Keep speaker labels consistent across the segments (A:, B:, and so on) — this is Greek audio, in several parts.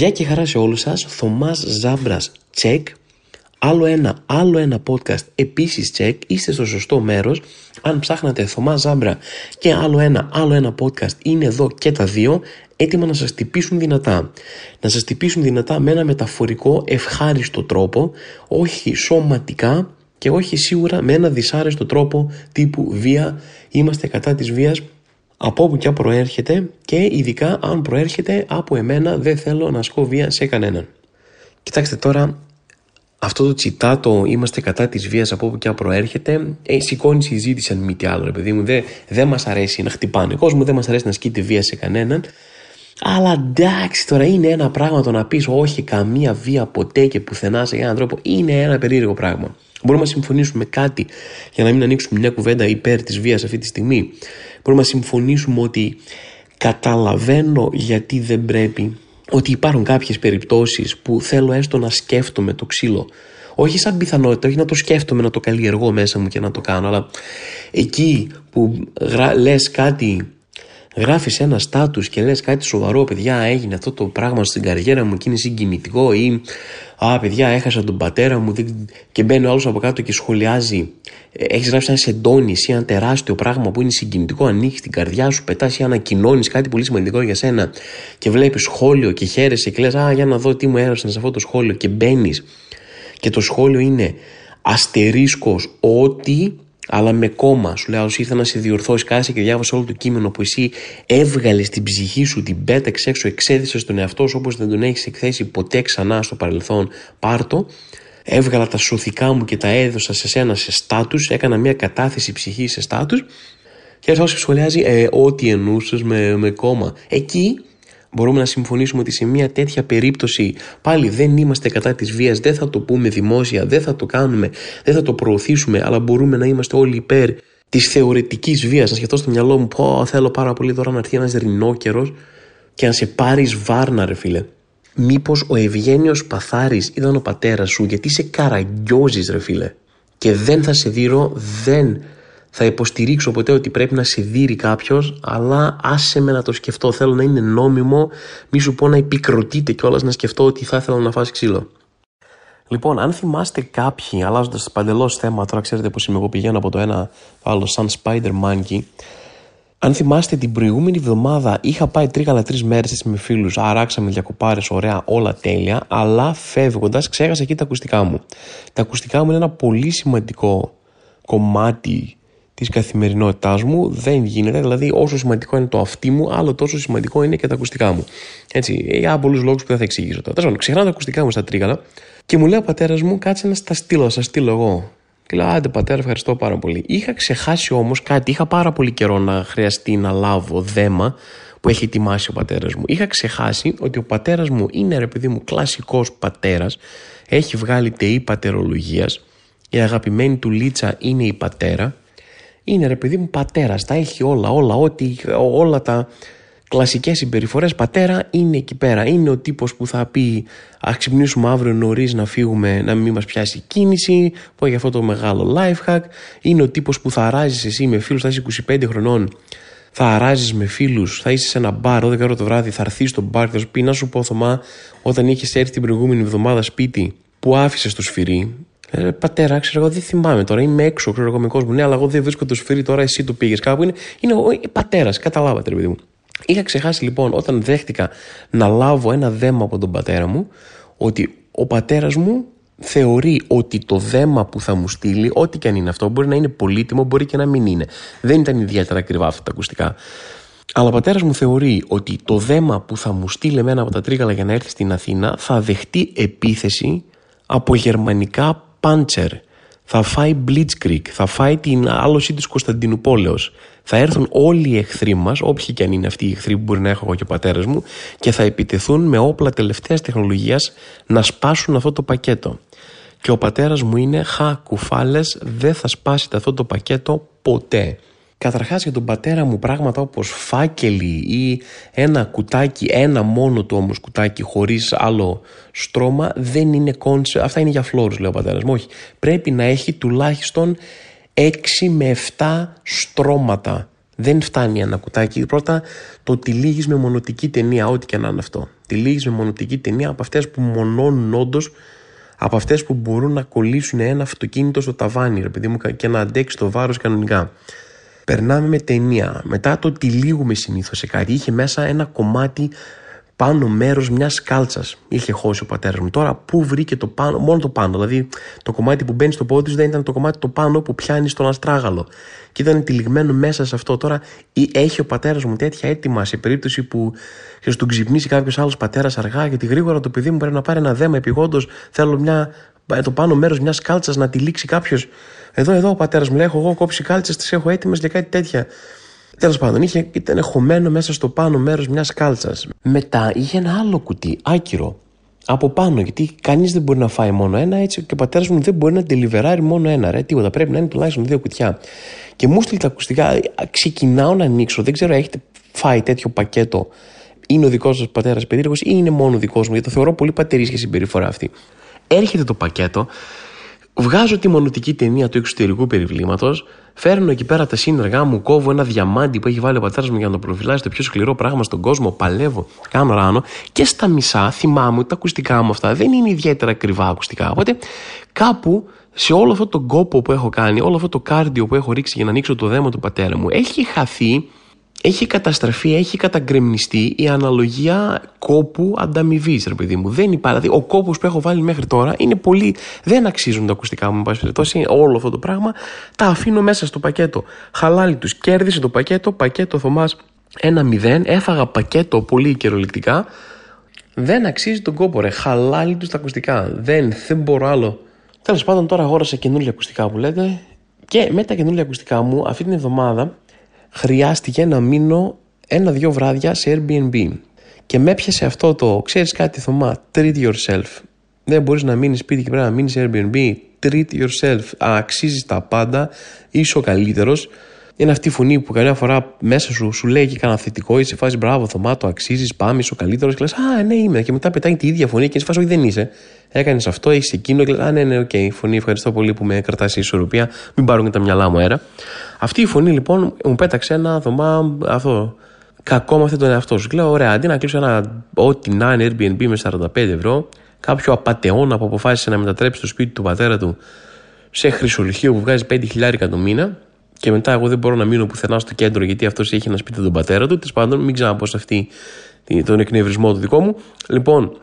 A: Γεια και χαρά σε όλους σας, Θωμάς Ζάμπρας, check. Άλλο ένα, άλλο ένα podcast, επίσης check, είστε στο σωστό μέρος. Αν ψάχνατε Θωμάς Ζάμπρα και άλλο ένα, άλλο ένα podcast, είναι εδώ και τα δύο, έτοιμα να σας τυπήσουν δυνατά. Να σας τυπήσουν δυνατά με ένα μεταφορικό ευχάριστο τρόπο, όχι σωματικά και όχι σίγουρα με ένα δυσάρεστο τρόπο τύπου βία. Είμαστε κατά της βίας, από όπου και αν προέρχεται και ειδικά αν προέρχεται από εμένα δεν θέλω να ασκώ βία σε κανέναν. Κοιτάξτε τώρα, αυτό το τσιτάτο είμαστε κατά της βίας από όπου και αν προέρχεται ε, σηκώνει συζήτηση αν μη τι άλλο ρε παιδί μου δεν, δεν μας αρέσει να χτυπάνε κόσμο δεν μας αρέσει να ασκείται βία σε κανέναν αλλά εντάξει τώρα είναι ένα πράγμα το να πεις όχι καμία βία ποτέ και πουθενά σε έναν τρόπο είναι ένα περίεργο πράγμα. Μπορούμε να συμφωνήσουμε κάτι για να μην ανοίξουμε μια κουβέντα υπέρ της βίας αυτή τη στιγμή. Μπορούμε να συμφωνήσουμε ότι καταλαβαίνω γιατί δεν πρέπει, ότι υπάρχουν κάποιες περιπτώσεις που θέλω έστω να σκέφτομαι το ξύλο. Όχι σαν πιθανότητα, όχι να το σκέφτομαι, να το καλλιεργώ μέσα μου και να το κάνω, αλλά εκεί που λες κάτι γράφεις ένα στάτους και λες κάτι σοβαρό παιδιά έγινε αυτό το πράγμα στην καριέρα μου και είναι συγκινητικό ή α παιδιά έχασα τον πατέρα μου και μπαίνει ο άλλος από κάτω και σχολιάζει. Ε, έχεις γράψει ένα σεντόνις ή ένα τεράστιο πράγμα που είναι συγκινητικό ανοίξει την καρδιά σου πετάς ή ανακοινώνεις κάτι πολύ σημαντικό για σένα και βλέπεις σχόλιο και χαίρεσαι και λες α για να δω τι μου έγραψαν σε αυτό το σχόλιο και μπαίνεις. Και το σχόλιο είναι αστερίσκος ότι αλλά με κόμμα. Σου λέω, ήρθα να σε διορθώσεις, κάσε και διάβασες όλο το κείμενο που εσύ έβγαλες την ψυχή σου, την πέταξε έξω, εξέδεσες τον εαυτό σου όπως δεν τον έχεις εκθέσει ποτέ ξανά στο παρελθόν. Πάρτο. Έβγαλα τα σωθικά μου και τα έδωσα σε σένα σε στάτους. Έκανα μια κατάθεση ψυχής σε στάτους. Και έρθω και σχολιάζει, ε, ό,τι εννοούσε με, με κόμμα. Εκεί μπορούμε να συμφωνήσουμε ότι σε μια τέτοια περίπτωση πάλι δεν είμαστε κατά της βίας, δεν θα το πούμε δημόσια, δεν θα το κάνουμε, δεν θα το προωθήσουμε, αλλά μπορούμε να είμαστε όλοι υπέρ της θεωρητικής βίας. Να σκεφτώ στο μυαλό μου, πω θέλω πάρα πολύ τώρα να έρθει ένας ρινόκερος και να σε πάρει βάρνα, ρε φίλε. Μήπως ο Ευγένιος Παθάρης ήταν ο πατέρας σου, γιατί σε καραγκιόζεις, ρε φίλε. Και δεν θα σε δείρω, δεν θα υποστηρίξω ποτέ ότι πρέπει να σε δείρει κάποιος, αλλά άσε με να το σκεφτώ. Θέλω να είναι νόμιμο, μη σου πω να επικροτείτε κιόλας να σκεφτώ ότι θα ήθελα να φάσει ξύλο. Λοιπόν, αν θυμάστε κάποιοι, αλλάζοντας παντελώς θέμα, τώρα ξέρετε πω είμαι εγώ πηγαίνω από το ένα άλλο σαν Spider Monkey. Αν θυμάστε την προηγούμενη εβδομάδα είχα πάει τρίγαλα τρεις μέρες με φίλους, αράξαμε διακοπάρες, ωραία, όλα τέλεια, αλλά φεύγοντας ξέχασα εκεί τα ακουστικά μου. Τα ακουστικά μου είναι ένα πολύ σημαντικό κομμάτι της καθημερινότητάς μου δεν γίνεται. Δηλαδή, όσο σημαντικό είναι το αυτί μου, άλλο τόσο σημαντικό είναι και τα ακουστικά μου. Έτσι, για πολλούς λόγους που δεν θα εξηγήσω τώρα. Τέλος ξεχνάω τα ακουστικά μου στα τρίγαλα και μου λέει ο πατέρας μου, κάτσε να στα στείλω, να σα στείλω εγώ. Και λέω, Άντε πατέρα, ευχαριστώ πάρα πολύ. Είχα ξεχάσει όμως κάτι, είχα πάρα πολύ καιρό να χρειαστεί να λάβω δέμα που έχει ετοιμάσει ο πατέρας μου. Είχα ξεχάσει ότι ο πατέρας μου είναι ρε παιδί μου κλασικός πατέρας, έχει βγάλει ΤΕΗ πατερολογίας. Η αγαπημένη του Λίτσα είναι η πατέρα είναι ρε παιδί μου πατέρας. Τα έχει όλα, όλα, ό,τι, όλα τα κλασικές συμπεριφορές πατέρα είναι εκεί πέρα. Είναι ο τύπος που θα πει Α ξυπνήσουμε αύριο νωρίς να φύγουμε, να μην μας πιάσει κίνηση, που έχει αυτό το μεγάλο life hack. Είναι ο τύπος που θα αράζεις εσύ με φίλους, θα είσαι 25 χρονών, θα αράζεις με φίλους, θα είσαι σε ένα μπαρ, 12 ώρα το βράδυ, θα έρθεις στο μπαρ και θα σου πει να σου πω Θωμά, όταν είχες έρθει την προηγούμενη εβδομάδα σπίτι, που άφησες το σφυρί, ε, πατέρα, ξέρω εγώ, δεν θυμάμαι τώρα. Είμαι έξω, ξέρω εγώ με κόσμο. Ναι, αλλά εγώ δεν βρίσκω το σφύρι τώρα, εσύ το πήγες κάπου. Είναι, είναι ο πατέρας, καταλάβατε, ρε παιδί μου. Είχα ξεχάσει λοιπόν όταν δέχτηκα να λάβω ένα δέμα από τον πατέρα μου ότι ο πατέρας μου θεωρεί ότι το δέμα που θα μου στείλει, ό,τι και αν είναι αυτό, μπορεί να είναι πολύτιμο, μπορεί και να μην είναι. Δεν ήταν ιδιαίτερα ακριβά αυτά τα ακουστικά. Αλλά ο πατέρας μου θεωρεί ότι το δέμα που θα μου στείλει εμένα από τα τρίγαλα για να έρθει στην Αθήνα θα δεχτεί επίθεση από γερμανικά Πάντσερ, θα φάει Blitzkrieg, θα φάει την άλωση της Κωνσταντινούπολεως. Θα έρθουν όλοι οι εχθροί μας, όποιοι και αν είναι αυτοί οι εχθροί που μπορεί να έχω εγώ και ο πατέρας μου, και θα επιτεθούν με όπλα τελευταίας τεχνολογίας να σπάσουν αυτό το πακέτο. Και ο πατέρας μου είναι «Χα, κουφάλες, δεν θα σπάσετε αυτό το πακέτο ποτέ». Καταρχάς για τον πατέρα μου πράγματα όπως φάκελοι ή ένα κουτάκι, ένα μόνο του όμως κουτάκι χωρίς άλλο στρώμα δεν είναι κόνσε. Αυτά είναι για φλόρους λέει ο πατέρας μου. Όχι. Πρέπει να έχει τουλάχιστον 6 με 7 στρώματα. Δεν φτάνει ένα κουτάκι. Πρώτα το τυλίγεις με μονοτική ταινία, ό,τι και να είναι αυτό. Τυλίγει με μονοτική ταινία από αυτές που μονώνουν όντως, από αυτές που μπορούν να κολλήσουν ένα αυτοκίνητο στο ταβάνι, ρε παιδί μου, και να αντέξει το βάρος κανονικά. Περνάμε με ταινία. Μετά το τυλίγουμε συνήθως σε κάτι. Είχε μέσα ένα κομμάτι πάνω μέρος μιας κάλτσας. Είχε χώσει ο πατέρας μου. Τώρα, πού βρήκε το πάνω, μόνο το πάνω. Δηλαδή, το κομμάτι που μπαίνει στο πόδι δεν ήταν το κομμάτι το πάνω που πιάνει στον αστράγαλο. Και ήταν τυλιγμένο μέσα σε αυτό. Τώρα, έχει ο πατέρας μου τέτοια έτοιμα σε περίπτωση που ξέρεις, τον ξυπνήσει κάποιος άλλος πατέρας αργά, γιατί γρήγορα το παιδί μου πρέπει να πάρει ένα δέμα επιγόντως. Θέλω μια, ε, το πάνω μέρος μιας κάλτσας να τυλίξει κάποιος. Εδώ, εδώ ο πατέρας μου λέει: Έχω εγώ κόψει κάλτσες, τις έχω έτοιμες για κάτι τέτοια. Τέλος πάντων, είχε, ήταν χωμένο μέσα στο πάνω μέρος μιας κάλτσας. Μετά είχε ένα άλλο κουτί, άκυρο, από πάνω, γιατί κανείς δεν μπορεί να φάει μόνο ένα, έτσι και ο πατέρας μου δεν μπορεί να τελειβεράρει μόνο ένα, ρε, τίποτα. Πρέπει να είναι τουλάχιστον δύο κουτιά. Και μου στείλει τα ακουστικά, ξεκινάω να ανοίξω, δεν ξέρω, έχετε φάει τέτοιο πακέτο; Είναι ο δικός σας πατέρας περίεργος ή είναι μόνο δικός μου, γιατί το θεωρώ πολύ πατερίσια συμπεριφορά αυτή. Έρχεται το πακέτο, βγάζω τη μονοτική ταινία του εξωτερικού περιβλήματος, Φέρνω εκεί πέρα τα σύνεργά μου, κόβω ένα διαμάντι που έχει βάλει ο πατέρας μου για να το προφυλάσει το πιο σκληρό πράγμα στον κόσμο, παλεύω, κάνω ράνο και στα μισά θυμάμαι ότι τα ακουστικά μου αυτά δεν είναι ιδιαίτερα ακριβά ακουστικά. Οπότε κάπου σε όλο αυτό τον κόπο που έχω κάνει, όλο αυτό το κάρντιο που έχω ρίξει για να ανοίξω το δέμα του πατέρα μου, έχει χαθεί έχει καταστραφεί, έχει καταγκρεμνιστεί η αναλογία κόπου ανταμοιβής, ρε παιδί μου. Δεν υπάρχει. Δηλαδή, ο κόπος που έχω βάλει μέχρι τώρα είναι πολύ. Δεν αξίζουν τα ακουστικά μου, εν πάση περιπτώσει. Όλο αυτό το πράγμα τα αφήνω μέσα στο πακέτο. Χαλάλι τους. Κέρδισε το πακέτο, πακέτο Θωμάς ένα μηδέν. Έφαγα πακέτο πολύ καιροληκτικά. Δεν αξίζει τον κόπο, ρε. Χαλάλι τους τα ακουστικά. Δεν, δεν μπορώ άλλο. Τέλος πάντων, τώρα αγόρασα καινούργια ακουστικά που λέτε. Και με τα καινούργια ακουστικά μου αυτή την εβδομάδα χρειάστηκε να μείνω ένα-δυο βράδια σε Airbnb. Και με έπιασε αυτό το, ξέρεις κάτι Θωμά, treat yourself. Δεν μπορείς να μείνεις σπίτι και πρέπει να μείνεις σε Airbnb. Treat yourself. Αξίζεις τα πάντα, είσαι ο καλύτερος. Είναι αυτή η φωνή που καμιά φορά μέσα σου σου λέει και κανένα θετικό, είσαι φάση μπράβο, Θωμά, το αξίζεις, πάμε, είσαι ο καλύτερος. Και λες, Α, ναι, είμαι. Και μετά πετάει η ίδια φωνή και είσαι φάση, Όχι, δεν είσαι. Έκανες αυτό, έχεις εκείνο. Και λες, Α, ναι, ναι, OK, okay, φωνή, ευχαριστώ πολύ που με κρατάς σε ισορροπία. Μην πάρουν και τα μυαλά μου αέρα. Αυτή η φωνή λοιπόν μου πέταξε ένα Θωμά, αυτό. Κακό με αυτό τον εαυτό σου. Λέω, ωραία, αντί να κλείσω ένα ό,τι να είναι Airbnb με 45 ευρώ, κάποιου απατεώνα που αποφάσισε να μετατρέψει το σπίτι του πατέρα του σε χρυσολυχείο που βγάζει 5 χιλιάρικα το μήνα, και μετά εγώ δεν μπορώ να μείνω πουθενά στο κέντρο γιατί αυτός έχει ένα σπίτι τον πατέρα του. Τέλος πάντων, μην ξαναπώ σε αυτή τον εκνευρισμό του δικό μου. Λοιπόν,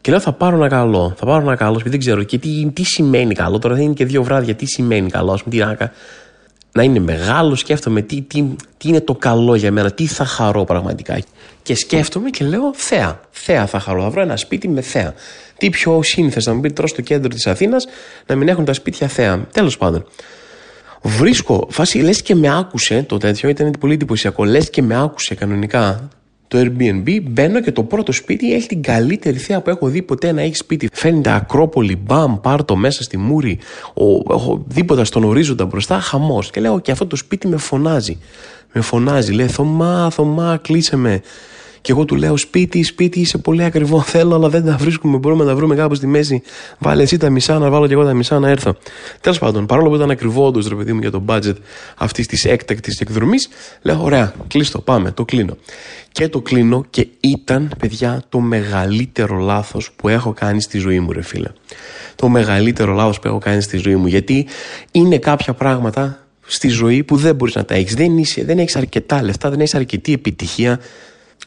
A: και λέω θα πάρω ένα καλό. Θα πάρω ένα καλό σπίτι, δεν ξέρω και τι, τι σημαίνει καλό. Τώρα δεν είναι και δύο βράδια, τι σημαίνει καλό. Α πούμε, τι να, να είναι μεγάλο, σκέφτομαι τι, τι, τι είναι το καλό για μένα, τι θα χαρώ πραγματικά. Και σκέφτομαι και λέω θέα. Θέα θα χαρώ. Θα βρω ένα σπίτι με θέα. Τι πιο σύνηθε να μου πει τώρα στο κέντρο της Αθήνας να μην έχουν τα σπίτια θέα. Τέλος πάντων. Βρίσκω, φάση λες και με άκουσε το τέτοιο, ήταν πολύ εντυπωσιακό. Λες και με άκουσε κανονικά το Airbnb. Μπαίνω και το πρώτο σπίτι έχει την καλύτερη θέα που έχω δει ποτέ να έχει σπίτι. Φαίνεται Ακρόπολη, μπαμ, πάρτο μέσα στη μούρη, ο, έχω δίποτας στον ορίζοντα μπροστά, χαμός. Και λέω και αυτό το σπίτι με φωνάζει. Με φωνάζει, λέει Θωμά, Θωμά, κλείσε με. Και εγώ του λέω: Σπίτι, σπίτι, είσαι πολύ ακριβό. Θέλω, αλλά δεν τα βρίσκουμε. Μπορούμε να τα βρούμε κάπου στη μέση. Βάλε εσύ τα μισά, να βάλω και εγώ τα μισά να έρθω. Τέλος πάντων, παρόλο που ήταν ακριβό όντως, ρε παιδί μου, για το budget αυτής της έκτακτης εκδρομής, λέω: Ωραία, κλείστο, πάμε, το κλείνω. Και το κλείνω και ήταν, παιδιά, το μεγαλύτερο λάθος που έχω κάνει στη ζωή μου, ρε φίλε. Το μεγαλύτερο λάθος που έχω κάνει στη ζωή μου. Γιατί είναι κάποια πράγματα στη ζωή που δεν μπορείς να τα έχεις. Δεν, δεν έχεις αρκετά λεφτά, δεν έχεις αρκετή επιτυχία,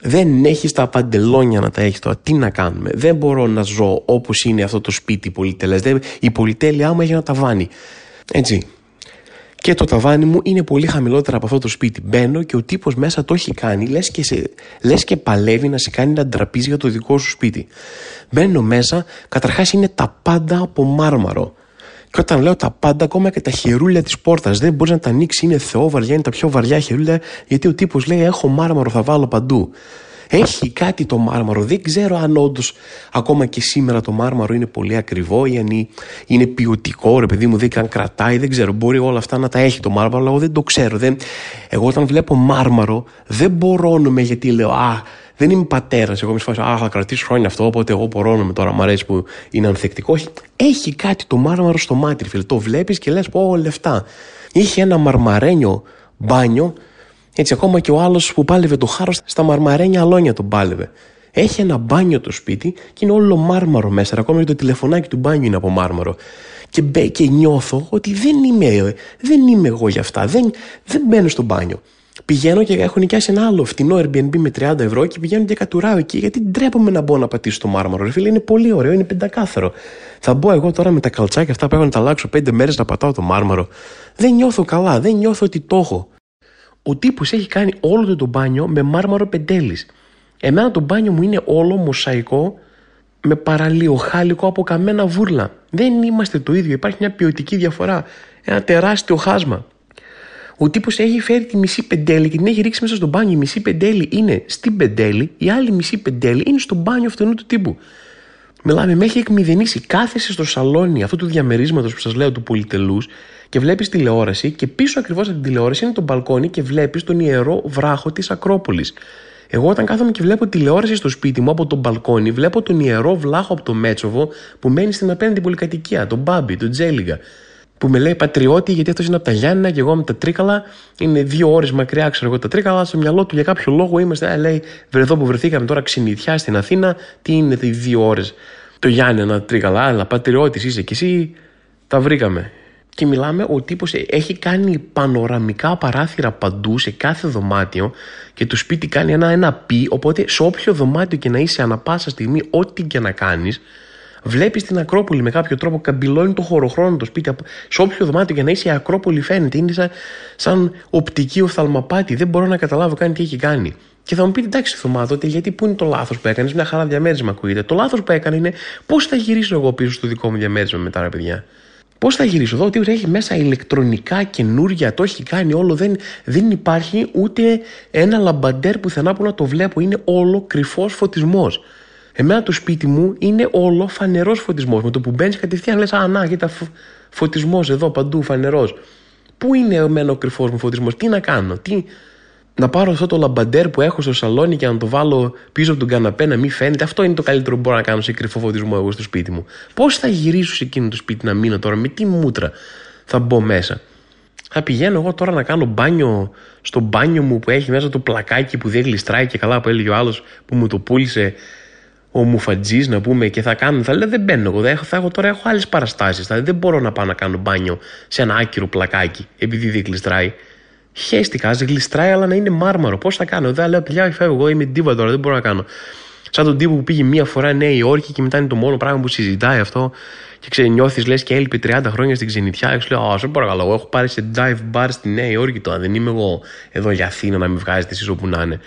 A: δεν έχεις τα παντελόνια να τα έχεις τώρα. Τι να κάνουμε; Δεν μπορώ να ζω όπως είναι αυτό το σπίτι πολυτελές. Η πολυτέλειά μου έχει ένα ταβάνι. Έτσι. Και το ταβάνι μου είναι πολύ χαμηλότερα από αυτό το σπίτι. Μπαίνω και ο τύπος μέσα το έχει κάνει, λες και, σε, λες και παλεύει να σε κάνει ένα τραπέζι για το δικό σου σπίτι. Μπαίνω μέσα, καταρχάς είναι τα πάντα από μάρμαρο. Και όταν λέω τα πάντα, ακόμα και τα χερούλια της πόρτας, δεν μπορείς να τα ανοίξεις, είναι θεόβαρια, είναι τα πιο βαριά χερούλια, γιατί ο τύπος λέει: Έχω μάρμαρο, θα βάλω παντού. Έχει κάτι το μάρμαρο. Δεν ξέρω αν όντως ακόμα και σήμερα το μάρμαρο είναι πολύ ακριβό ή αν είναι ποιοτικό, ρε παιδί μου, δεν καν κρατάει. Δεν ξέρω. Μπορεί όλα αυτά να τα έχει το μάρμαρο, αλλά εγώ δεν το ξέρω. Δεν... Εγώ όταν βλέπω μάρμαρο, δεν μπορώ να γιατί λέω Α, δεν είμαι πατέρας. Εγώ με σφάσω, Α, θα κρατήσω χρόνια αυτό, οπότε εγώ με τώρα. Μ' αρέσει που είναι ανθεκτικό. Έχει, έχει κάτι το μάρμαρο στο μάτι, φίλε. Το βλέπεις και λες, Πω, λεφτά. Είχε ένα μαρμαρένιο μπάνιο. Έτσι, ακόμα και ο άλλος που πάλευε το χάρος στα μαρμαρένια αλόνια τον πάλευε. Έχει ένα μπάνιο το σπίτι και είναι όλο μάρμαρο μέσα. Ακόμα και το τηλεφωνάκι του μπάνιου είναι από μάρμαρο. Και, μπε, και νιώθω ότι δεν είμαι, δεν είμαι εγώ για αυτά. Δεν, δεν μπαίνω στο μπάνιο. Πηγαίνω και έχω νοικιάσει ένα άλλο φτηνό Airbnb με 30 ευρώ και πηγαίνω και κατουράω εκεί γιατί ντρέπομαι να μπω να πατήσω το μάρμαρο. Ρε φίλε, είναι πολύ ωραίο, είναι πεντακάθαρο. Θα μπω εγώ τώρα με τα καλτσάκια αυτά που έχω να τα αλλάξω πέντε μέρες να πατάω το μάρμαρο. Δεν νιώθω καλά, δεν νιώθω ότι το έχω. Ο τύπος έχει κάνει όλο το, το μπάνιο με μάρμαρο πεντέλης. Εμένα το μπάνιο μου είναι όλο μοσαϊκό με παραλίο χάλικο από καμένα βούρλα. Δεν είμαστε το ίδιο, υπάρχει μια ποιοτική διαφορά. Ένα τεράστιο χάσμα. Ο τύπος έχει φέρει τη μισή πεντέλη και την έχει ρίξει μέσα στο μπάνιο. Η μισή πεντέλη είναι στην πεντέλη, η άλλη μισή πεντέλη είναι στο μπάνιο αυτού του τύπου. Μιλάμε, με έχει εκμηδενήσει. Κάθεσαι στο σαλόνι αυτού του διαμερίσματος που σας λέω του πολυτελούς και βλέπεις τηλεόραση και πίσω ακριβώς από την τηλεόραση είναι το μπαλκόνι και βλέπεις τον ιερό βράχο της Ακρόπολης. Εγώ όταν κάθομαι και βλέπω τηλεόραση στο σπίτι μου από τον μπαλκόνι, βλέπω τον ιερό βλάχο από το Μέτσοβο που μένει στην απέναντι πολυκατοικία, τον Μπάμπι, τον Τζέλιγκα που με λέει πατριώτη γιατί αυτός είναι από τα Γιάννα και εγώ με τα Τρίκαλα. Είναι δύο ώρες μακριά, ξέρω εγώ τα Τρίκαλα. Στο μυαλό του για κάποιο λόγο είμαστε, ε, λέει, εδώ που βρεθήκαμε τώρα ξυνηθιά στην Αθήνα, τι είναι οι δύο ώρες. Το Γιάννενα Τρίκαλα, αλλά πατριώτης είσαι κι εσύ, τα βρήκαμε. Και μιλάμε, ο τύπος έχει κάνει πανοραμικά παράθυρα παντού σε κάθε δωμάτιο και το σπίτι κάνει ένα, ένα πι. Οπότε σε όποιο δωμάτιο και να είσαι ανα πάσα στιγμή, ό,τι και να κάνεις, Βλέπεις την Ακρόπολη με κάποιο τρόπο, καμπυλώνει το χωροχρόνο το σπίτι. Σε όποιο δωμάτιο για να είσαι η Ακρόπολη φαίνεται. Είναι σαν, σαν οπτική οφθαλμαπάτη. Δεν μπορώ να καταλάβω καν τι έχει κάνει. Και θα μου πείτε, εντάξει, Θωμά, τότε γιατί πού είναι το λάθος που έκανες, μια χαρά διαμέρισμα ακούγεται. Το λάθος που έκανε είναι πώς θα γυρίσω εγώ πίσω στο δικό μου διαμέρισμα μετά, ρε παιδιά; Πώς θα γυρίσω εδώ, ότι έχει μέσα ηλεκτρονικά καινούρια, το έχει κάνει όλο. Δεν, δεν υπάρχει ούτε ένα λαμπαντέρ πουθενά που να το βλέπω. Είναι όλο κρυφός φωτισμός. Εμένα το σπίτι μου είναι όλο φανερό φωτισμός. Με το που μπαίνεις κατευθείαν λες: Α, να, κοίτα, φωτισμός εδώ παντού, φανερός. Πού είναι εμένα ο κρυφός μου φωτισμός, τι να κάνω, τι. Να πάρω αυτό το λαμπαντέρ που έχω στο σαλόνι και να το βάλω πίσω από τον καναπέ να μην φαίνεται; Αυτό είναι το καλύτερο που μπορώ να κάνω σε κρυφό φωτισμό εγώ στο σπίτι μου. Πώς θα γυρίσω σε εκείνο το σπίτι να μείνω τώρα, με τι μούτρα θα μπω μέσα; Θα πηγαίνω εγώ τώρα να κάνω μπάνιο στο μπάνιο μου που έχει μέσα το πλακάκι που δεν γλιστράει και καλά που έλεγε ο άλλος που μου το πούλησε ο μουφατζή να πούμε και θα κάνω. Θα λέω δεν μπαίνω εγώ. Θα, θα έχω, τώρα έχω άλλες παραστάσεις. Δηλαδή δεν μπορώ να πάω να κάνω μπάνιο σε ένα άκυρο πλακάκι επειδή δεν γλιστράει. Χαίστηκα, ας γλιστράει, αλλά να είναι μάρμαρο. Πώς θα κάνω; Δεν λέω παιδιά, φεύγω. Εγώ είμαι ντίβα τώρα, δεν μπορώ να κάνω. Σαν τον τύπο που πήγε μία φορά Νέα Υόρκη και μετά είναι το μόνο πράγμα που συζητάει αυτό. Και ξενιώθει, λες και έλειπε 30 χρόνια στην ξενιτιά. Και λέω, Α, σε παρακαλώ, εγώ έχω πάρει σε dive bar στη Νέα Υόρκη τώρα. Δεν είμαι εγώ εδώ για Αθήνα να μην βγάζετε εσείς όπου να είναι.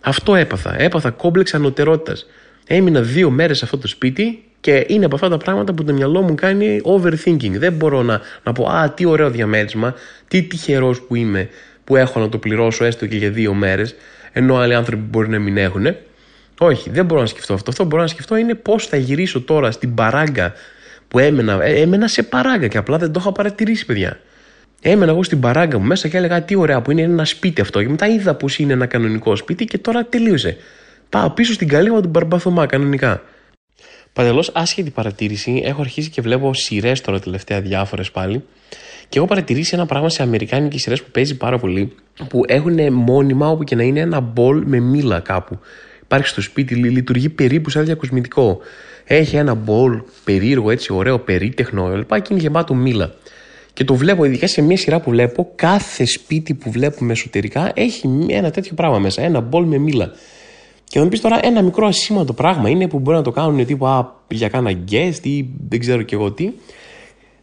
A: Αυτό έπαθα. Έπαθα κόμπλεξ ανωτερότητας. Έμεινα δύο μέρες σε αυτό το σπίτι και είναι από αυτά τα πράγματα που το μυαλό μου κάνει overthinking. Δεν μπορώ να, να πω Α, τι ωραίο διαμέρισμα, τι τυχερός που είμαι που έχω να το πληρώσω έστω και για δύο μέρες, ενώ άλλοι άνθρωποι μπορεί να μην έχουν. Όχι, δεν μπορώ να σκεφτώ αυτό. Αυτό που μπορώ να σκεφτώ είναι πώς θα γυρίσω τώρα στην παράγκα που έμενα. Ε, έμενα σε παράγκα και απλά δεν το είχα παρατηρήσει, παιδιά. Έμενα εγώ στην παράγκα μου μέσα και έλεγα τι ωραία που είναι ένα σπίτι αυτό. Και μετά είδα πω είναι ένα κανονικό σπίτι και τώρα τελείωσε. Πάω πίσω στην καλύβα του Μπαρμπαθωμά κανονικά. Παντελώς άσχετη παρατήρηση, έχω αρχίσει και βλέπω σειρές τώρα τελευταία διάφορες πάλι. Και έχω παρατηρήσει ένα πράγμα σε αμερικάνικες σειρές που παίζει πάρα πολύ, που έχουν μόνιμα όπου και να είναι ένα μπολ με μήλα κάπου. Υπάρχει στο σπίτι, λειτουργεί περίπου σαν διακοσμητικό. Έχει ένα μπολ περίεργο, έτσι ωραίο, περίτεχνο κλπ. Και είναι γεμάτο μήλα. Και το βλέπω, ειδικά σε μια σειρά που βλέπω, κάθε σπίτι που βλέπουμε εσωτερικά έχει ένα τέτοιο πράγμα μέσα. Ένα μπολ με μήλα. Και να μου πεις τώρα ένα μικρό ασήμαντο πράγμα είναι που μπορεί να το κάνουν τύπου α, για κάνα guest ή δεν ξέρω και εγώ τι.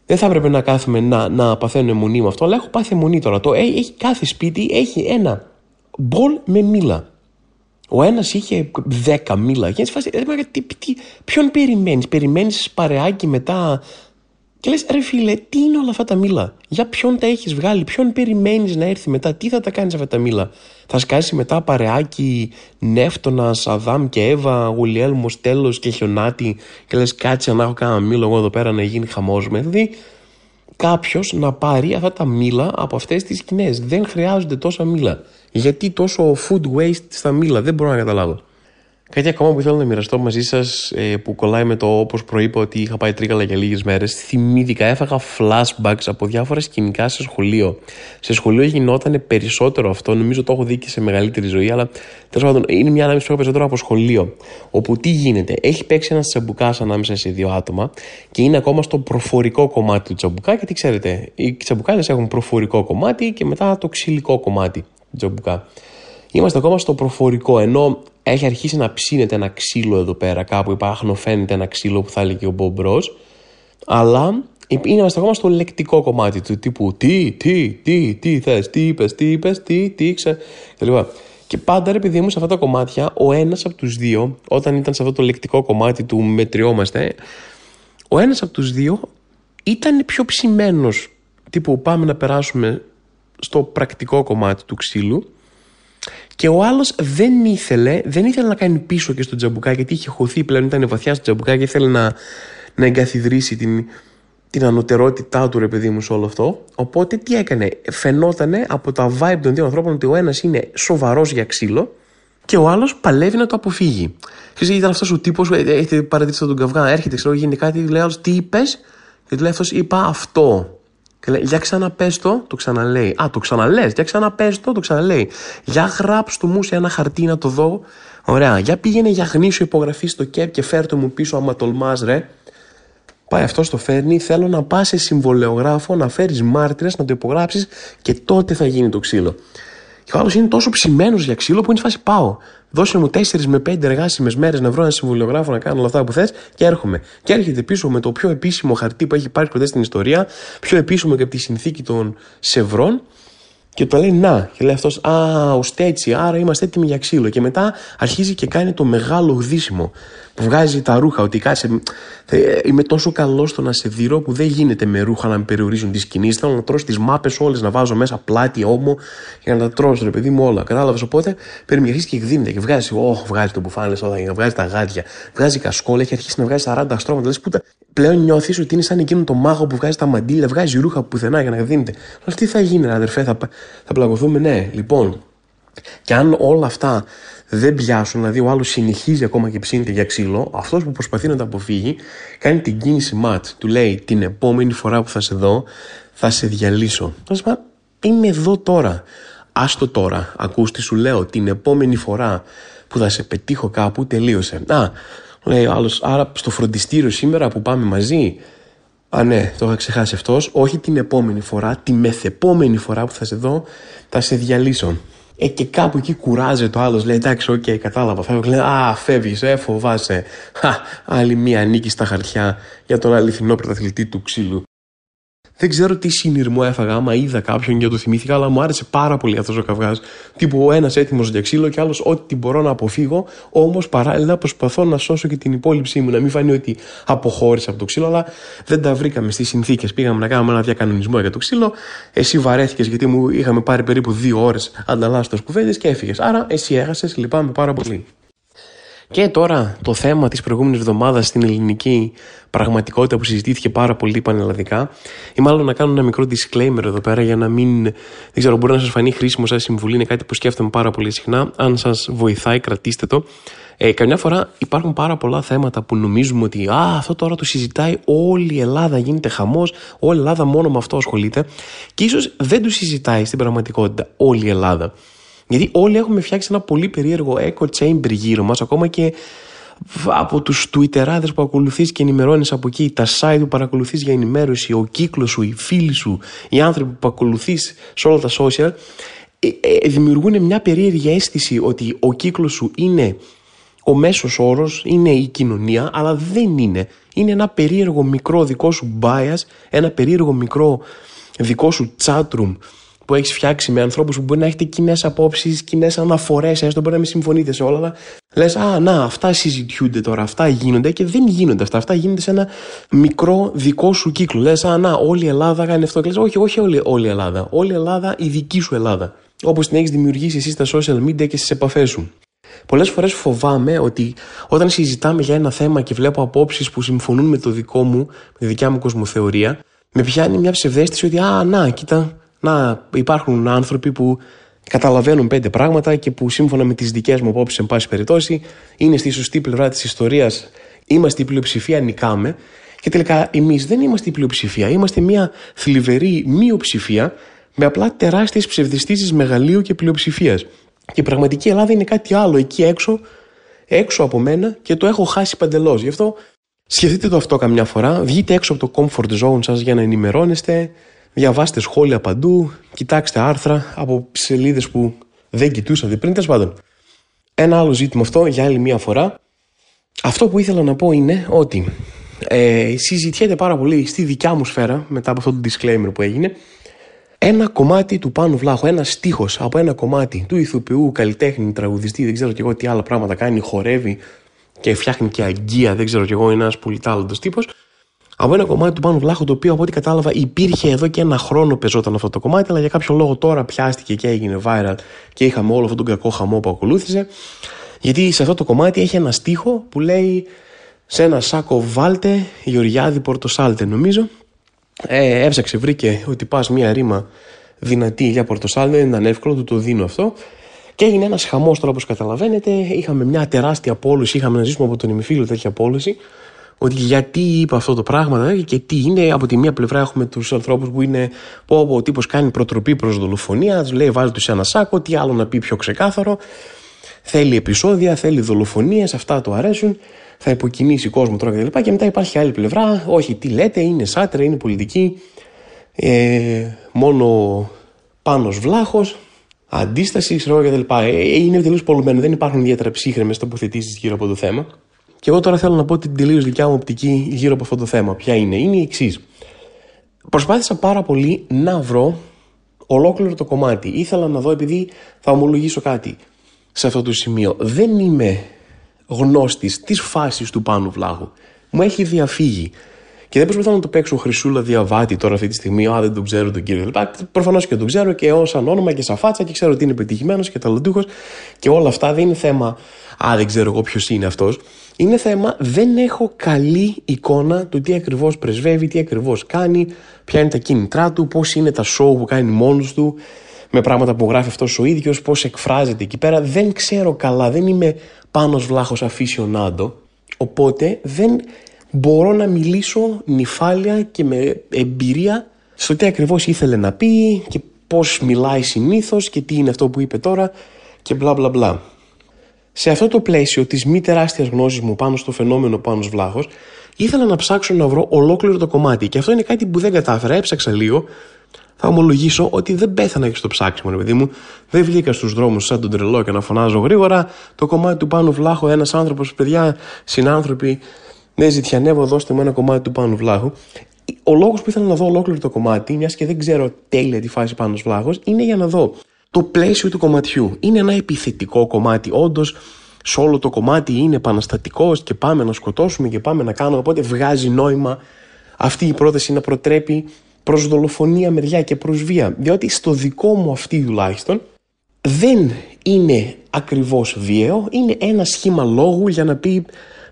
A: Δεν θα έπρεπε να κάθουμε να, να παθαίνουν αιμονή με αυτό, αλλά έχω πάθει αιμονή τώρα. Το, έχει, κάθε σπίτι έχει ένα μπολ με μήλα. Ο ένας είχε 10 μήλα. Και έτσι φάση, τι, τι, ποιον περιμένεις, περιμένεις παρεάκι μετά και λες, ρε φίλε, τι είναι όλα αυτά τα μήλα; Για ποιον τα έχεις βγάλει, ποιον περιμένεις να έρθει μετά, τι θα τα κάνεις αυτά τα μήλα; Θα σκάσει μετά παρεάκι Νεύτονα, Αδάμ και Εύα, Γουλιέλμος, τέλος και Χιονάτι και λες, κάτσε να έχω κανένα μήλο εγώ εδώ πέρα να γίνει χαμός με. Δηλαδή, κάποιος να πάρει αυτά τα μήλα από αυτές τις σκηνές. Δεν χρειάζονται τόσα μήλα. Γιατί τόσο food waste στα μήλα, δεν μπορώ να καταλάβω. Κάτι ακόμα που θέλω να μοιραστώ μαζί σας ε, που κολλάει με το όπως προείπα ότι είχα πάει τρίκαλα για λίγες μέρες. Θυμήθηκα, έφαγα flashbacks από διάφορα σκηνικά σε σχολείο. Σε σχολείο γινόταν περισσότερο αυτό. Νομίζω το έχω δει και σε μεγαλύτερη ζωή, αλλά τέλος πάντων είναι μια ανάμειξη που έχω περισσότερο από σχολείο. Όπου τι γίνεται, έχει παίξει ένας τσαμπουκάς ανάμεσα σε δύο άτομα και είναι ακόμα στο προφορικό κομμάτι του τσαμπουκά. Γιατί ξέρετε, οι τσαμπουκάδες έχουν προφορικό κομμάτι και μετά το ξυλικό κομμάτι του τσαμπουκά. Είμαστε ακόμα στο προφορικό, ενώ έχει αρχίσει να ψήνεται ένα ξύλο εδώ πέρα. Κάπου υπάρχουν, φαίνεται ένα ξύλο που θα έλεγε ο Μπομπρό. Αλλά είμαστε ακόμα στο λεκτικό κομμάτι του τύπου τι, τι, τι, τι θες, τι είπες, τι είπες, τι, τι ξε. κλπ. Και πάντα ρε παιδί μου σε αυτά τα κομμάτια, ο ένας από τους δύο, όταν ήταν σε αυτό το λεκτικό κομμάτι του μετριόμαστε, ο ένας από τους δύο ήταν πιο ψημένος. Τύπου πάμε να περάσουμε στο πρακτικό κομμάτι του ξύλου και ο άλλος δεν ήθελε, δεν ήθελε να κάνει πίσω και στο τζαμπουκά γιατί είχε χωθεί πλέον, ήταν βαθιά στο τζαμπουκά και ήθελε να, να εγκαθιδρύσει την, την ανωτερότητά του ρε παιδί μου σε όλο αυτό. Οπότε τι έκανε, φαινότανε από τα vibe των δύο ανθρώπων ότι ο ένας είναι σοβαρός για ξύλο και ο άλλος παλεύει να το αποφύγει. Ξέρετε, ήταν αυτός ο τύπος, ε, έχετε παρατηρήσει τον καυγά, έρχεται, ξέρω, γίνεται κάτι, λέει άλλος, τι είπες, και του λέει αυτός, είπα αυτό. Και λέει, για ξαναπες το, το ξαναλέει. Α, το ξαναλες, για ξαναπες το, το ξαναλέει. Για γράψ του μου σε ένα χαρτί να το δω. Ωραία, για πήγαινε για γνήσιο υπογραφή στο ΚΕΠ και φέρ το μου πίσω άμα τολμάς ρε. Πάει αυτό το φέρνει, θέλω να πας σε συμβολεογράφο, να φέρεις μάρτυρες, να το υπογράψεις και τότε θα γίνει το ξύλο. Και ο άλλος είναι τόσο ψημένος για ξύλο που είναι φάση πάω. Δώσε μου 4 με 5 εργάσιμες μέρες να βρω ένα συμβολιογράφο να κάνω όλα αυτά που θες και έρχομαι. Και έρχεται πίσω με το πιο επίσημο χαρτί που έχει πάρει ποτέ στην ιστορία, πιο επίσημο και από τη συνθήκη των Σευρών και το λέει να. Και λέει αυτός, Α, ώστε έτσι, άρα είμαστε έτοιμοι για ξύλο. Και μετά αρχίζει και κάνει το μεγάλο γδίσιμο που βγάζει τα ρούχα. Ότι κάτσε, είμαι τόσο καλός στο να σε δειρώ που δεν γίνεται με ρούχα να με περιορίζουν τις κινήσεις. Θέλω να τρώσει τις μάπες όλες, να βάζω μέσα πλάτη, όμο για να τα τρώσω, ρε παιδί μου όλα. Κατάλαβες; Οπότε περιμένει και εκδίνεται και βγάζει, oh, βγάζει το μπουφάνε όλα, βγάζει τα γάτια, βγάζει κασκόλ, έχει αρχίσει να βγάζει 40 στρώματα. Λες, πούτα, πλέον νιώθεις ότι είναι σαν εκείνο το μάγο που βγάζει τα μαντίλια, βγάζει ρούχα πουθενά για να δίνεται. Αλλά τι θα γίνει, αδερφέ, θα, θα πλαγωθούμε, ναι. Λοιπόν, και αν όλα αυτά δεν πιάσουν, δηλαδή ο άλλος συνεχίζει ακόμα και ψήνεται για ξύλο, αυτός που προσπαθεί να τα αποφύγει κάνει την κίνηση ματ. Του λέει την επόμενη φορά που θα σε δω θα σε διαλύσω. Θα είμαι εδώ τώρα. Άστο τώρα. Ακούς τι σου λέω. Την επόμενη φορά που θα σε πετύχω κάπου τελείωσε. Α, λέει ο άλλος, άρα στο φροντιστήριο σήμερα που πάμε μαζί. Α, ναι, το είχα ξεχάσει αυτός. Όχι την επόμενη φορά, τη μεθεπόμενη φορά που θα σε δω, θα σε διαλύσω. Ε, και κάπου εκεί κουράζεται το άλλος. Λέει εντάξει, OK, okay, κατάλαβα. Φεύγω. Λέει Α, φεύγεις, ε, φοβάσαι. Χα, άλλη μία νίκη στα χαρτιά για τον αληθινό πρωταθλητή του ξύλου. Δεν ξέρω τι συνειρμό έφαγα, άμα είδα κάποιον και το θυμήθηκα, αλλά μου άρεσε πάρα πολύ αυτός ο καυγάς. Τύπου ο ένας έτοιμος για ξύλο και άλλος ό,τι μπορώ να αποφύγω, όμως παράλληλα προσπαθώ να σώσω και την υπόληψή μου. Να μην φανεί ότι αποχώρησα από το ξύλο, αλλά δεν τα βρήκαμε στις συνθήκες. Πήγαμε να κάνουμε ένα διακανονισμό για το ξύλο. Εσύ βαρέθηκες γιατί μου είχαμε πάρει περίπου δύο ώρες ανταλλάσσοντας κουβέντες και έφυγες. Άρα εσύ έχασες, λυπάμαι πάρα πολύ. Και τώρα το θέμα της προηγούμενης εβδομάδας στην ελληνική πραγματικότητα που συζητήθηκε πάρα πολύ πανελλαδικά ή μάλλον να κάνω ένα μικρό disclaimer εδώ πέρα για να μην, δεν ξέρω, μπορεί να σας φανεί χρήσιμο σαν συμβουλή, είναι κάτι που σκέφτομαι πάρα πολύ συχνά. Αν σας βοηθάει κρατήστε το. Ε, καμιά φορά υπάρχουν πάρα πολλά θέματα που νομίζουμε ότι α, αυτό τώρα το συζητάει όλη η Ελλάδα, γίνεται χαμός, όλη η Ελλάδα μόνο με αυτό ασχολείται και ίσως δεν το συζητάει στην πραγματικότητα όλη η Ελλάδα. Γιατί όλοι έχουμε φτιάξει ένα πολύ περίεργο echo chamber γύρω μας, ακόμα και από τους twitterάδες που ακολουθείς και ενημερώνεις από εκεί, τα site που παρακολουθείς για ενημέρωση, ο κύκλος σου, οι φίλοι σου, οι άνθρωποι που ακολουθείς σε όλα τα social, ε, ε, δημιουργούν μια περίεργη αίσθηση ότι ο κύκλος σου είναι ο μέσος όρος, είναι η κοινωνία, αλλά δεν είναι. Είναι ένα περίεργο μικρό δικό σου bias, ένα περίεργο μικρό δικό σου chatroom που έχεις φτιάξει με ανθρώπους που μπορεί να έχετε κοινές απόψεις, κοινές αναφορές, έστω μπορεί να μην συμφωνείτε σε όλα, αλλά λες, Α, να, αυτά συζητιούνται τώρα, αυτά γίνονται και δεν γίνονται αυτά. Αυτά γίνονται σε ένα μικρό δικό σου κύκλο. Λες, Α, να, όλη η Ελλάδα κάνει αυτό. Και λες, Όχι, όχι όλη, όλη η Ελλάδα. Όλη η Ελλάδα, η δική σου Ελλάδα. Όπως την έχεις δημιουργήσει εσύ στα social media και στις επαφές σου. Πολλές φορές φοβάμαι ότι όταν συζητάμε για ένα θέμα και βλέπω απόψεις που συμφωνούν με το δικό μου, με τη δικιά μου κοσμοθεωρία, με πιάνει μια ψευδέστηση ότι, Α, να, κοίτα, να υπάρχουν άνθρωποι που καταλαβαίνουν πέντε πράγματα και που σύμφωνα με τις δικές μου απόψεις, εν πάση περιπτώσει, είναι στη σωστή πλευρά της ιστορίας. Είμαστε η πλειοψηφία, νικάμε. Και τελικά εμείς δεν είμαστε η πλειοψηφία. Είμαστε μια θλιβερή μειοψηφία με απλά τεράστιες ψευδιστήσει μεγαλείου και πλειοψηφίας. Και η πραγματική Ελλάδα είναι κάτι άλλο εκεί έξω, έξω από μένα και το έχω χάσει παντελώς. Γι' αυτό σκεφτείτε το αυτό καμιά φορά. Βγείτε έξω από το comfort zone σας για να ενημερώνεστε. Διαβάστε σχόλια παντού. Κοιτάξτε άρθρα από σελίδες που δεν κοιτούσατε πριν. Τέλος πάντων. Ένα άλλο ζήτημα αυτό για άλλη μία φορά. Αυτό που ήθελα να πω είναι ότι ε, συζητιέται πάρα πολύ στη δικιά μου σφαίρα μετά από αυτό το disclaimer που έγινε ένα κομμάτι του Πάνου Βλάχου, ένα στίχος από ένα κομμάτι του ηθοποιού, καλλιτέχνη, τραγουδιστή, δεν ξέρω και εγώ τι άλλα πράγματα κάνει, χορεύει και φτιάχνει και αγκία, δεν ξέρω κι εγώ, είναι ένας πολύ τάλαντο τύπος. Από ένα κομμάτι του Πάνου Βλάχου, το οποίο από ό,τι κατάλαβα υπήρχε εδώ και ένα χρόνο πεζόταν αυτό το κομμάτι, αλλά για κάποιο λόγο τώρα πιάστηκε και έγινε viral και είχαμε όλο αυτόν τον κακό χαμό που ακολούθησε. Γιατί σε αυτό το κομμάτι έχει ένα στίχο που λέει σε ένα σάκο βάλτε Γεωργιάδη Πορτοσάλτε νομίζω ε, έψαξε, βρήκε ότι πας μία ρήμα δυνατή για Πορτοσάλτε, δεν ήταν εύκολο, του το δίνω αυτό. Και έγινε ένας χαμός τώρα, όπω καταλαβαίνετε. Είχαμε μια τεράστια απόλυση, είχαμε να ζήσουμε από τον ημιφίλιο τέτοια απόλυση. Ότι γιατί είπε αυτό το πράγμα δηλαδή, και τι είναι. Από τη μία πλευρά έχουμε τους ανθρώπους που είναι πω, πω ο τύπος κάνει προτροπή προς δολοφονία, τους λέει βάζει τους σε ένα σάκο, τι άλλο να πει πιο ξεκάθαρο. Θέλει επεισόδια, θέλει δολοφονίες, αυτά του αρέσουν θα υποκινήσει κόσμο τώρα κτλ. Και, και μετά υπάρχει άλλη πλευρά. Όχι, τι λέτε, είναι σάτρα, είναι πολιτική. Ε, μόνο πάνω βλάχος, αντίσταση, ξέρω κτλ. Ε, είναι τελείως πολλωμένο. Δεν υπάρχουν ιδιαίτερα ψύχρεμες τοποθετήσεις γύρω από το θέμα. Και εγώ τώρα θέλω να πω την τελείως δικιά μου οπτική γύρω από αυτό το θέμα. Ποια είναι, είναι η εξής. Προσπάθησα πάρα πολύ να βρω ολόκληρο το κομμάτι. Ήθελα να δω, επειδή θα ομολογήσω κάτι σε αυτό το σημείο. Δεν είμαι γνώστης της φάσης του Πάνου Βλάχου. Μου έχει διαφύγει. Και δεν προσπαθώ να το παίξω χρυσούλα διαβάτη τώρα αυτή τη στιγμή. Α, δεν τον ξέρω τον κύριο Προφανώς και τον ξέρω και ως σαν όνομα και σαν φάτσα και ξέρω ότι είναι πετυχημένο και ταλαντούχος και όλα αυτά δεν είναι θέμα. Α, δεν ξέρω εγώ ποιος είναι αυτός. Είναι θέμα δεν έχω καλή εικόνα του τι ακριβώς πρεσβεύει, τι ακριβώς κάνει, ποια είναι τα κίνητρά του, πώς είναι τα show που κάνει μόνος του, με πράγματα που γράφει αυτός ο ίδιος, πώς εκφράζεται εκεί πέρα. Δεν ξέρω καλά, δεν είμαι πάνω βλάχος αφισιονάντο, οπότε δεν μπορώ να μιλήσω νυφάλια και με εμπειρία στο τι ακριβώς ήθελε να πει και πώς μιλάει συνήθως και τι είναι αυτό που είπε τώρα και μπλα μπλα μπλα. Σε αυτό το πλαίσιο της μη τεράστιας γνώσης μου πάνω στο φαινόμενο πάνω βλάχος ήθελα να ψάξω να βρω ολόκληρο το κομμάτι και αυτό είναι κάτι που δεν κατάφερα, έψαξα λίγο θα ομολογήσω ότι δεν πέθανα και στο ψάξιμο, ρε παιδί μου. Δεν βγήκα στους δρόμους σαν τον τρελό και να φωνάζω γρήγορα. Το κομμάτι του πάνω βλάχου, ένας άνθρωπος, παιδιά, συνάνθρωποι, δεν ζητιανεύω, δώστε μου ένα κομμάτι του πάνω βλάχου. Ο λόγος που ήθελα να δω ολόκληρο το κομμάτι, μιας και δεν ξέρω τέλεια τι φάση πάνω βλάχος, είναι για να δω το πλαίσιο του κομματιού. Είναι ένα επιθετικό κομμάτι. Όντως, σε όλο το κομμάτι είναι επαναστατικός και πάμε να σκοτώσουμε και πάμε να κάνουμε. Οπότε βγάζει νόημα αυτή η πρόταση να προτρέπει προς δολοφονία μεριά και προς βία. Διότι στο δικό μου αυτή τουλάχιστον δεν είναι ακριβώς βίαιο, είναι ένα σχήμα λόγου για να πει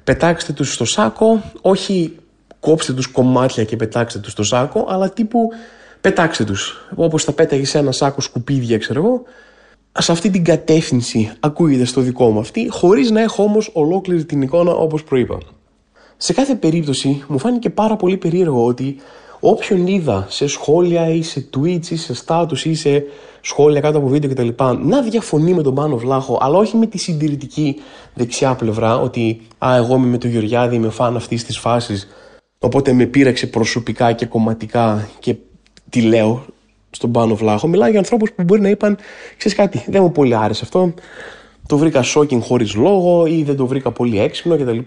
A: πετάξτε τους στο σάκο, όχι κόψτε τους κομμάτια και πετάξτε τους στο σάκο, αλλά τύπου πετάξτε τους. Όπως θα πέταγες σε ένα σάκο σκουπίδια, ξέρω εγώ, σε αυτή την κατεύθυνση ακούγεται στο δικό μου αυτή, χωρίς να έχω όμως ολόκληρη την εικόνα όπως προείπα. Σε κάθε περίπτωση μου φάνηκε πάρα πολύ περίεργο ότι όποιον είδα σε σχόλια ή σε tweets ή σε status ή σε σχόλια κάτω από βίντεο κτλ. να διαφωνεί με τον Πάνο Βλάχο, αλλά όχι με τη συντηρητική δεξιά πλευρά, ότι Α, εγώ είμαι με τον Γεωργιάδη, είμαι φαν αυτής της φάσης. Οπότε με πείραξε προσωπικά και κομματικά και τι λέω στον Πάνο Βλάχο. Μιλάω για ανθρώπους που μπορεί να είπαν, ξέρεις κάτι, δεν μου πολύ άρεσε αυτό. Το βρήκα shocking χωρίς λόγο ή δεν το βρήκα πολύ έξυπνο κτλ.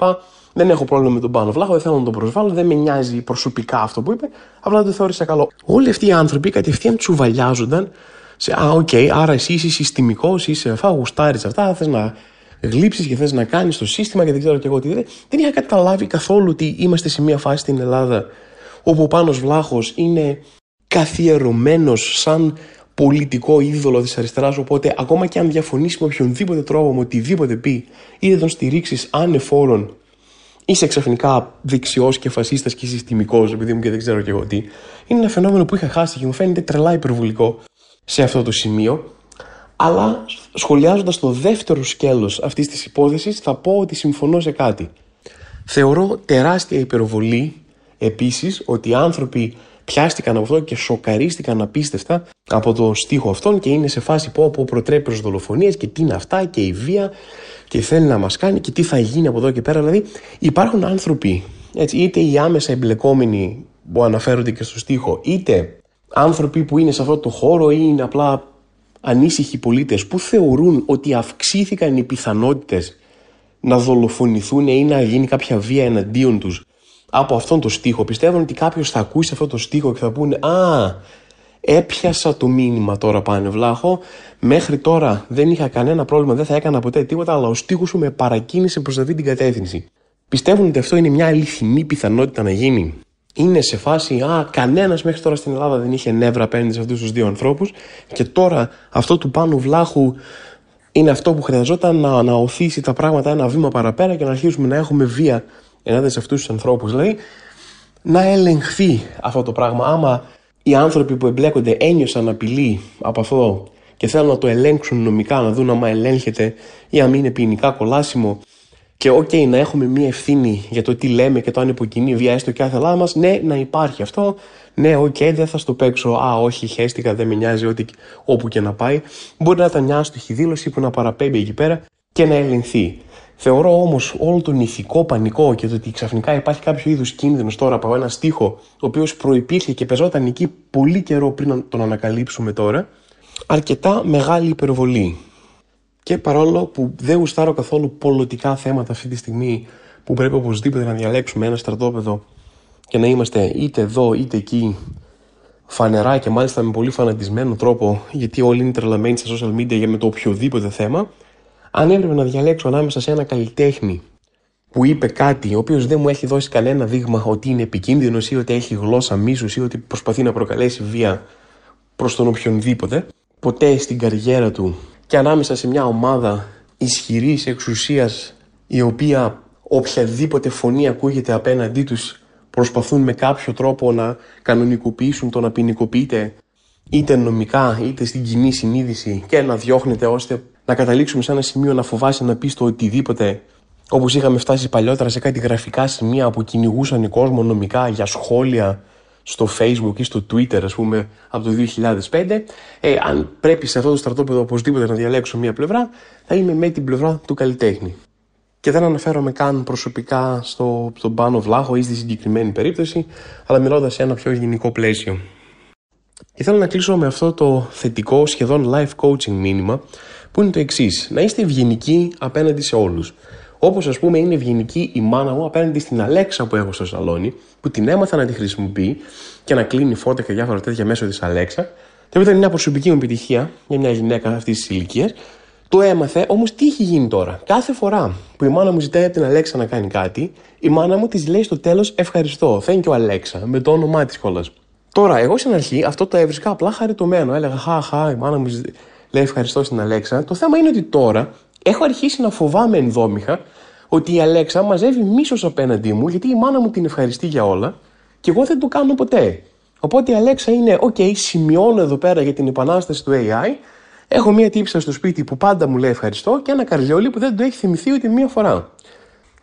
A: Δεν έχω πρόβλημα με τον Πάνο Βλάχο, δεν θέλω να τον προσβάλλω, δεν με νοιάζει προσωπικά αυτό που είπε, απλά το θεώρησα καλό. Όλοι αυτοί οι άνθρωποι κατευθείαν τσουβαλιάζονταν σε Α, OK, okay, άρα εσύ είσαι συστημικός, είσαι αφά γουστάρεις αυτά, θες να γλύψεις και θες να κάνεις το σύστημα και δεν ξέρω και εγώ τι. Δεν είχα καταλάβει καθόλου ότι είμαστε σε μια φάση στην Ελλάδα όπου ο Πάνος Βλάχος είναι καθιερωμένος σαν πολιτικό είδωλο της αριστεράς. Οπότε, ακόμα και αν διαφωνήσει με οποιονδήποτε τρόπο, με οτιδήποτε πει, ή δεν τον στηρίξεις ανεφόρον είσαι ξαφνικά δεξιός και φασίστας και συστημικός, επειδή μου και δεν ξέρω και εγώ τι. Είναι ένα φαινόμενο που είχα χάσει και μου φαίνεται τρελά υπερβολικό σε αυτό το σημείο. Αλλά σχολιάζοντας το δεύτερο σκέλος αυτής της υπόθεσης, θα πω ότι συμφωνώ σε κάτι. Θεωρώ τεράστια υπερβολή επίσης ότι οι άνθρωποι πιάστηκαν από αυτό και σοκαρίστηκαν απίστευτα από το στίχο αυτόν και είναι σε φάση που όπου προτρέπει προς δολοφονίες και τι είναι αυτά και η βία και θέλει να μας κάνει και τι θα γίνει από εδώ και πέρα. Δηλαδή υπάρχουν άνθρωποι, έτσι, είτε οι άμεσα εμπλεκόμενοι που αναφέρονται και στο στίχο, είτε άνθρωποι που είναι σε αυτό το χώρο ή είναι απλά ανήσυχοι πολίτες που θεωρούν ότι αυξήθηκαν οι πιθανότητες να δολοφονηθούν ή να γίνει κάποια βία εναντίον τους από αυτόν τον στίχο. Πιστεύουν ότι κάποιος θα ακούσει αυτό το στίχο και θα πούνε Α, έπιασα το μήνυμα τώρα πάνε βλάχο. Μέχρι τώρα δεν είχα κανένα πρόβλημα, δεν θα έκανα ποτέ τίποτα, αλλά ο στίχος σου με παρακίνησε προς αυτή την κατεύθυνση. Πιστεύουν ότι αυτό είναι μια αληθινή πιθανότητα να γίνει. Είναι σε φάση, Α, κανένας μέχρι τώρα στην Ελλάδα δεν είχε νεύρα απέναντι σε αυτούς τους δύο ανθρώπους. Και τώρα αυτό του πάνω βλάχου είναι αυτό που χρειαζόταν να, να ωθήσει τα πράγματα ένα βήμα παραπέρα και να αρχίσουμε να έχουμε βία ενάντια σε αυτούς τους ανθρώπους. Δηλαδή, να ελεγχθεί αυτό το πράγμα. Άμα οι άνθρωποι που εμπλέκονται ένιωσαν απειλή από αυτό και θέλουν να το ελέγξουν νομικά, να δουν άμα ελέγχεται ή αν είναι ποινικά κολάσιμο και OK, okay, να έχουμε μία ευθύνη για το τι λέμε και το αν υποκινεί βία έστω και άθελά μας, ναι, να υπάρχει αυτό. Ναι, OK, okay, δεν θα στο παίξω. Α, όχι, χέστηκα, δεν με νοιάζει ότι, όπου και να πάει. Μπορεί να ήταν μια άστοχη δήλωση που να παραπέμπει εκεί πέρα και να ελεγχθεί. Θεωρώ όμως όλο τον ηθικό πανικό και το ότι ξαφνικά υπάρχει κάποιο είδους κίνδυνος τώρα από ένα στίχο, ο οποίος προπήρχε και πεζόταν εκεί πολύ καιρό πριν να τον ανακαλύψουμε τώρα, αρκετά μεγάλη υπερβολή. Και παρόλο που δεν γουστάρω καθόλου πολιτικά θέματα αυτή τη στιγμή, που πρέπει οπωσδήποτε να διαλέξουμε ένα στρατόπεδο και να είμαστε είτε εδώ είτε εκεί φανερά και μάλιστα με πολύ φανατισμένο τρόπο, γιατί όλοι είναι τρελαμένοι στα social media για με το οποιοδήποτε θέμα, αν έπρεπε να διαλέξω ανάμεσα σε ένα καλλιτέχνη που είπε κάτι, ο οποίος δεν μου έχει δώσει κανένα δείγμα ότι είναι επικίνδυνος ή ότι έχει γλώσσα μίσους ή ότι προσπαθεί να προκαλέσει βία προς τον οποιονδήποτε, ποτέ στην καριέρα του και ανάμεσα σε μια ομάδα ισχυρής εξουσίας η οποία οποιαδήποτε φωνή ακούγεται απέναντί τους προσπαθούν με κάποιο τρόπο να κανονικοποιήσουν το να ποινικοποιείται είτε νομικά είτε στην κοινή συνείδηση και να διώχνεται ώστε να καταλήξουμε σε ένα σημείο να φοβάσαι να πεις το οτιδήποτε όπως είχαμε φτάσει παλιότερα σε κάτι γραφικά σημεία που κυνηγούσαν οι κόσμο νομικά για σχόλια στο facebook ή στο twitter ας πούμε από το 2005 ε, αν πρέπει σε αυτό το στρατόπεδο οπωσδήποτε να διαλέξω μία πλευρά θα είμαι με την πλευρά του καλλιτέχνη. Και δεν αναφέρομαι καν προσωπικά στο, στον Πάνο Βλάχο ή στη συγκεκριμένη περίπτωση αλλά μιλώντας σε ένα πιο γενικό πλαίσιο. Και θέλω να κλείσω με αυτό το θετικό σχεδόν life coaching μήνυμα που είναι το εξής: Να είστε ευγενικοί απέναντι σε όλους. Όπως ας πούμε είναι ευγενική η μάνα μου απέναντι στην Αλέξα που έχω στο σαλόνι, που την έμαθα να τη χρησιμοποιεί και να κλείνει φώτα και διάφορα τέτοια μέσω της Αλέξα. Και ήταν μια προσωπική μου επιτυχία για μια γυναίκα αυτής της ηλικίας. Το έμαθε, όμως τι έχει γίνει τώρα; Κάθε φορά που η μάνα μου ζητάει από την Αλέξα να κάνει κάτι, η μάνα μου της λέει στο τέλος ευχαριστώ. Thank you Αλέξα, με το όνομά της κιόλας. Τώρα, εγώ στην αρχή αυτό το έβρισκα απλά χαριτωμένο. Έλεγα, χα, η μάνα μου λέει ευχαριστώ στην Αλέξα. Το θέμα είναι ότι τώρα έχω αρχίσει να φοβάμαι ενδόμηχα ότι η Αλέξα μαζεύει μίσος απέναντί μου γιατί η μάνα μου την ευχαριστεί για όλα και εγώ δεν το κάνω ποτέ. Οπότε η Αλέξα είναι, OK, σημειώνω εδώ πέρα για την επανάσταση του AI. Έχω μία τύψα στο σπίτι που πάντα μου λέει ευχαριστώ και ένα καρδιόλι που δεν το έχει θυμηθεί ούτε μία φορά.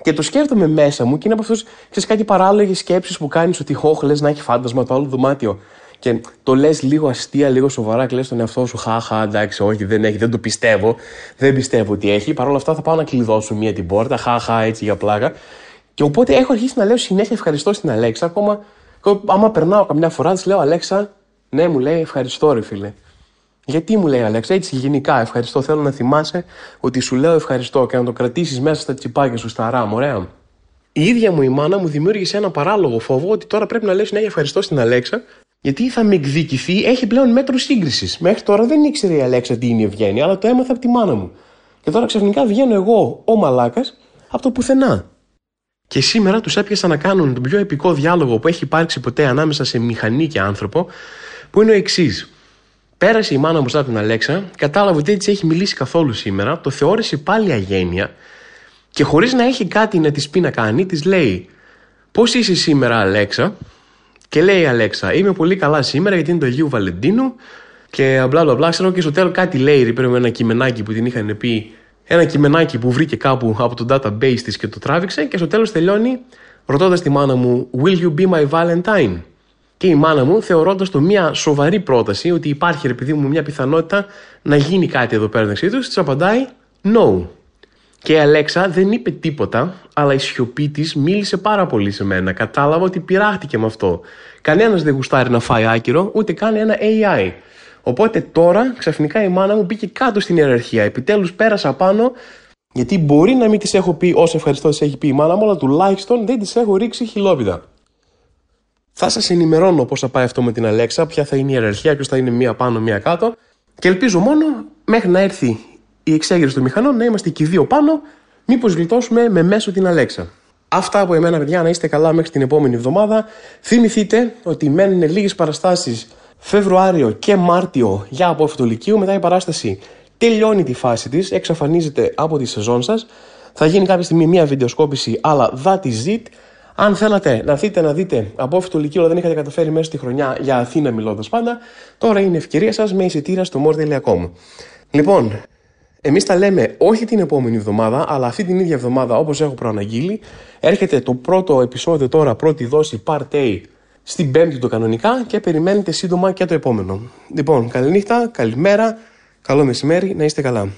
A: Και το σκέφτομαι μέσα μου και είναι από αυτούς, ξέρεις κάτι παράλογες σκέψεις που κάνεις ότι χόχ λες να έχει φάντασμα το άλλο δωμάτιο. Και το λες λίγο αστεία, λίγο σοβαρά και λες τον εαυτό σου, χαχά, εντάξει, όχι, δεν έχει, δεν το πιστεύω. Δεν πιστεύω ότι έχει. Παρ' όλα αυτά θα πάω να κλειδώσω μία την πόρτα, χαχά, έτσι για πλάκα. Και οπότε έχω αρχίσει να λέω συνέχεια ευχαριστώ στην Αλέξα. Ακόμα, άμα περνάω καμιά φορά, της λέω Αλέξα, ναι, μου λέει ευχαριστώ, ρε φίλε. Γιατί μου λέει Αλέξα, έτσι γενικά ευχαριστώ. Θέλω να θυμάσαι ότι σου λέω ευχαριστώ και να το κρατήσεις μέσα στα τσιπάκια σου, στα ράμ, ωραία. Η ίδια μου η μάνα μου δημιούργησε ένα παράλογο φόβο ότι τώρα πρέπει να λέω συνέχεια ευχαριστώ στην Αλέξα, γιατί θα με εκδικηθεί, έχει πλέον μέτρο σύγκρισης. Μέχρι τώρα δεν ήξερε η Αλέξα τι είναι η ευγένεια, αλλά το έμαθα από τη μάνα μου. Και τώρα ξαφνικά βγαίνω εγώ, ο μαλάκας, από το πουθενά. Και σήμερα τους έπιασα να κάνουν τον πιο επικό διάλογο που έχει υπάρξει ποτέ ανάμεσα σε μηχανή και άνθρωπο, που είναι ο εξής. Πέρασε η μάνα μου σαν την Αλέξα, κατάλαβε ότι έτσι έχει μιλήσει καθόλου σήμερα, το θεώρησε πάλι αγένεια και χωρίς να έχει κάτι να της πει να κάνει, της λέει: Πώς είσαι σήμερα, Αλέξα, και λέει η Αλέξα: Είμαι πολύ καλά σήμερα γιατί είναι το Αγίου Βαλεντίνου Και μπλα μπλα μπλα. Ξέρω και στο τέλος κάτι λέει ρε, με ένα κειμενάκι που την είχαν πει. Ένα κειμενάκι που βρήκε κάπου από το database της και το τράβηξε. Και στο τέλος τελειώνει ρωτώντας τη μάνα μου, Will you be my Valentine? Και η μάνα μου, θεωρώντας το μια σοβαρή πρόταση, ότι υπάρχει ρε παιδί μου μια πιθανότητα να γίνει κάτι εδώ πέρα μεταξύ τους, της απαντάει No. Και η Αλέξα δεν είπε τίποτα, αλλά η σιωπή της μίλησε πάρα πολύ σε μένα. Κατάλαβα ότι πειράχτηκε με αυτό. Κανένας δεν γουστάρει να φάει άκυρο, ούτε καν ένα AI. Οπότε τώρα ξαφνικά η μάνα μου μπήκε κάτω στην ιεραρχία. Επιτέλους πέρασα πάνω, γιατί μπορεί να μην της έχω πει όσο ευχαριστώ της έχει πει η μάνα μου, αλλά τουλάχιστον δεν της έχω ρίξει χιλόπιδα. Θα σας ενημερώνω πώς θα πάει αυτό με την Αλέξα, ποια θα είναι η ιεραρχία, ποιος θα είναι μία πάνω, μία κάτω. Και ελπίζω μόνο μέχρι να έρθει η εξέγερση των μηχανών να είμαστε και οι δύο πάνω, μήπως γλιτώσουμε με μέσο την Αλέξα. Αυτά από εμένα, παιδιά, να είστε καλά μέχρι την επόμενη εβδομάδα. Θυμηθείτε ότι μένουν λίγες παραστάσεις Φεβρουάριο και Μάρτιο για απόφυτο Λυκείου. Μετά η παράσταση τελειώνει τη φάση της, εξαφανίζεται από τη σεζόν σας. Θα γίνει κάποια στιγμή μια βιντεοσκόπηση, αλλά that is it. Αν θέλατε να δείτε να δείτε απόφυτο Λυκείου, αλλά δεν είχατε καταφέρει μέσα στη χρονιά για Αθήνα μιλώντας πάντα, τώρα είναι ευκαιρία σας με εισιτήρα στο more.com. Λοιπόν, Εμείς τα λέμε όχι την επόμενη εβδομάδα, αλλά αυτή την ίδια εβδομάδα, όπως έχω προαναγγείλει, έρχεται το πρώτο επεισόδιο τώρα, πρώτη δόση Part A στην Πέμπτη το κανονικά και περιμένετε σύντομα και το επόμενο. Λοιπόν, καληνύχτα, καλημέρα, καλό μεσημέρι, να είστε καλά.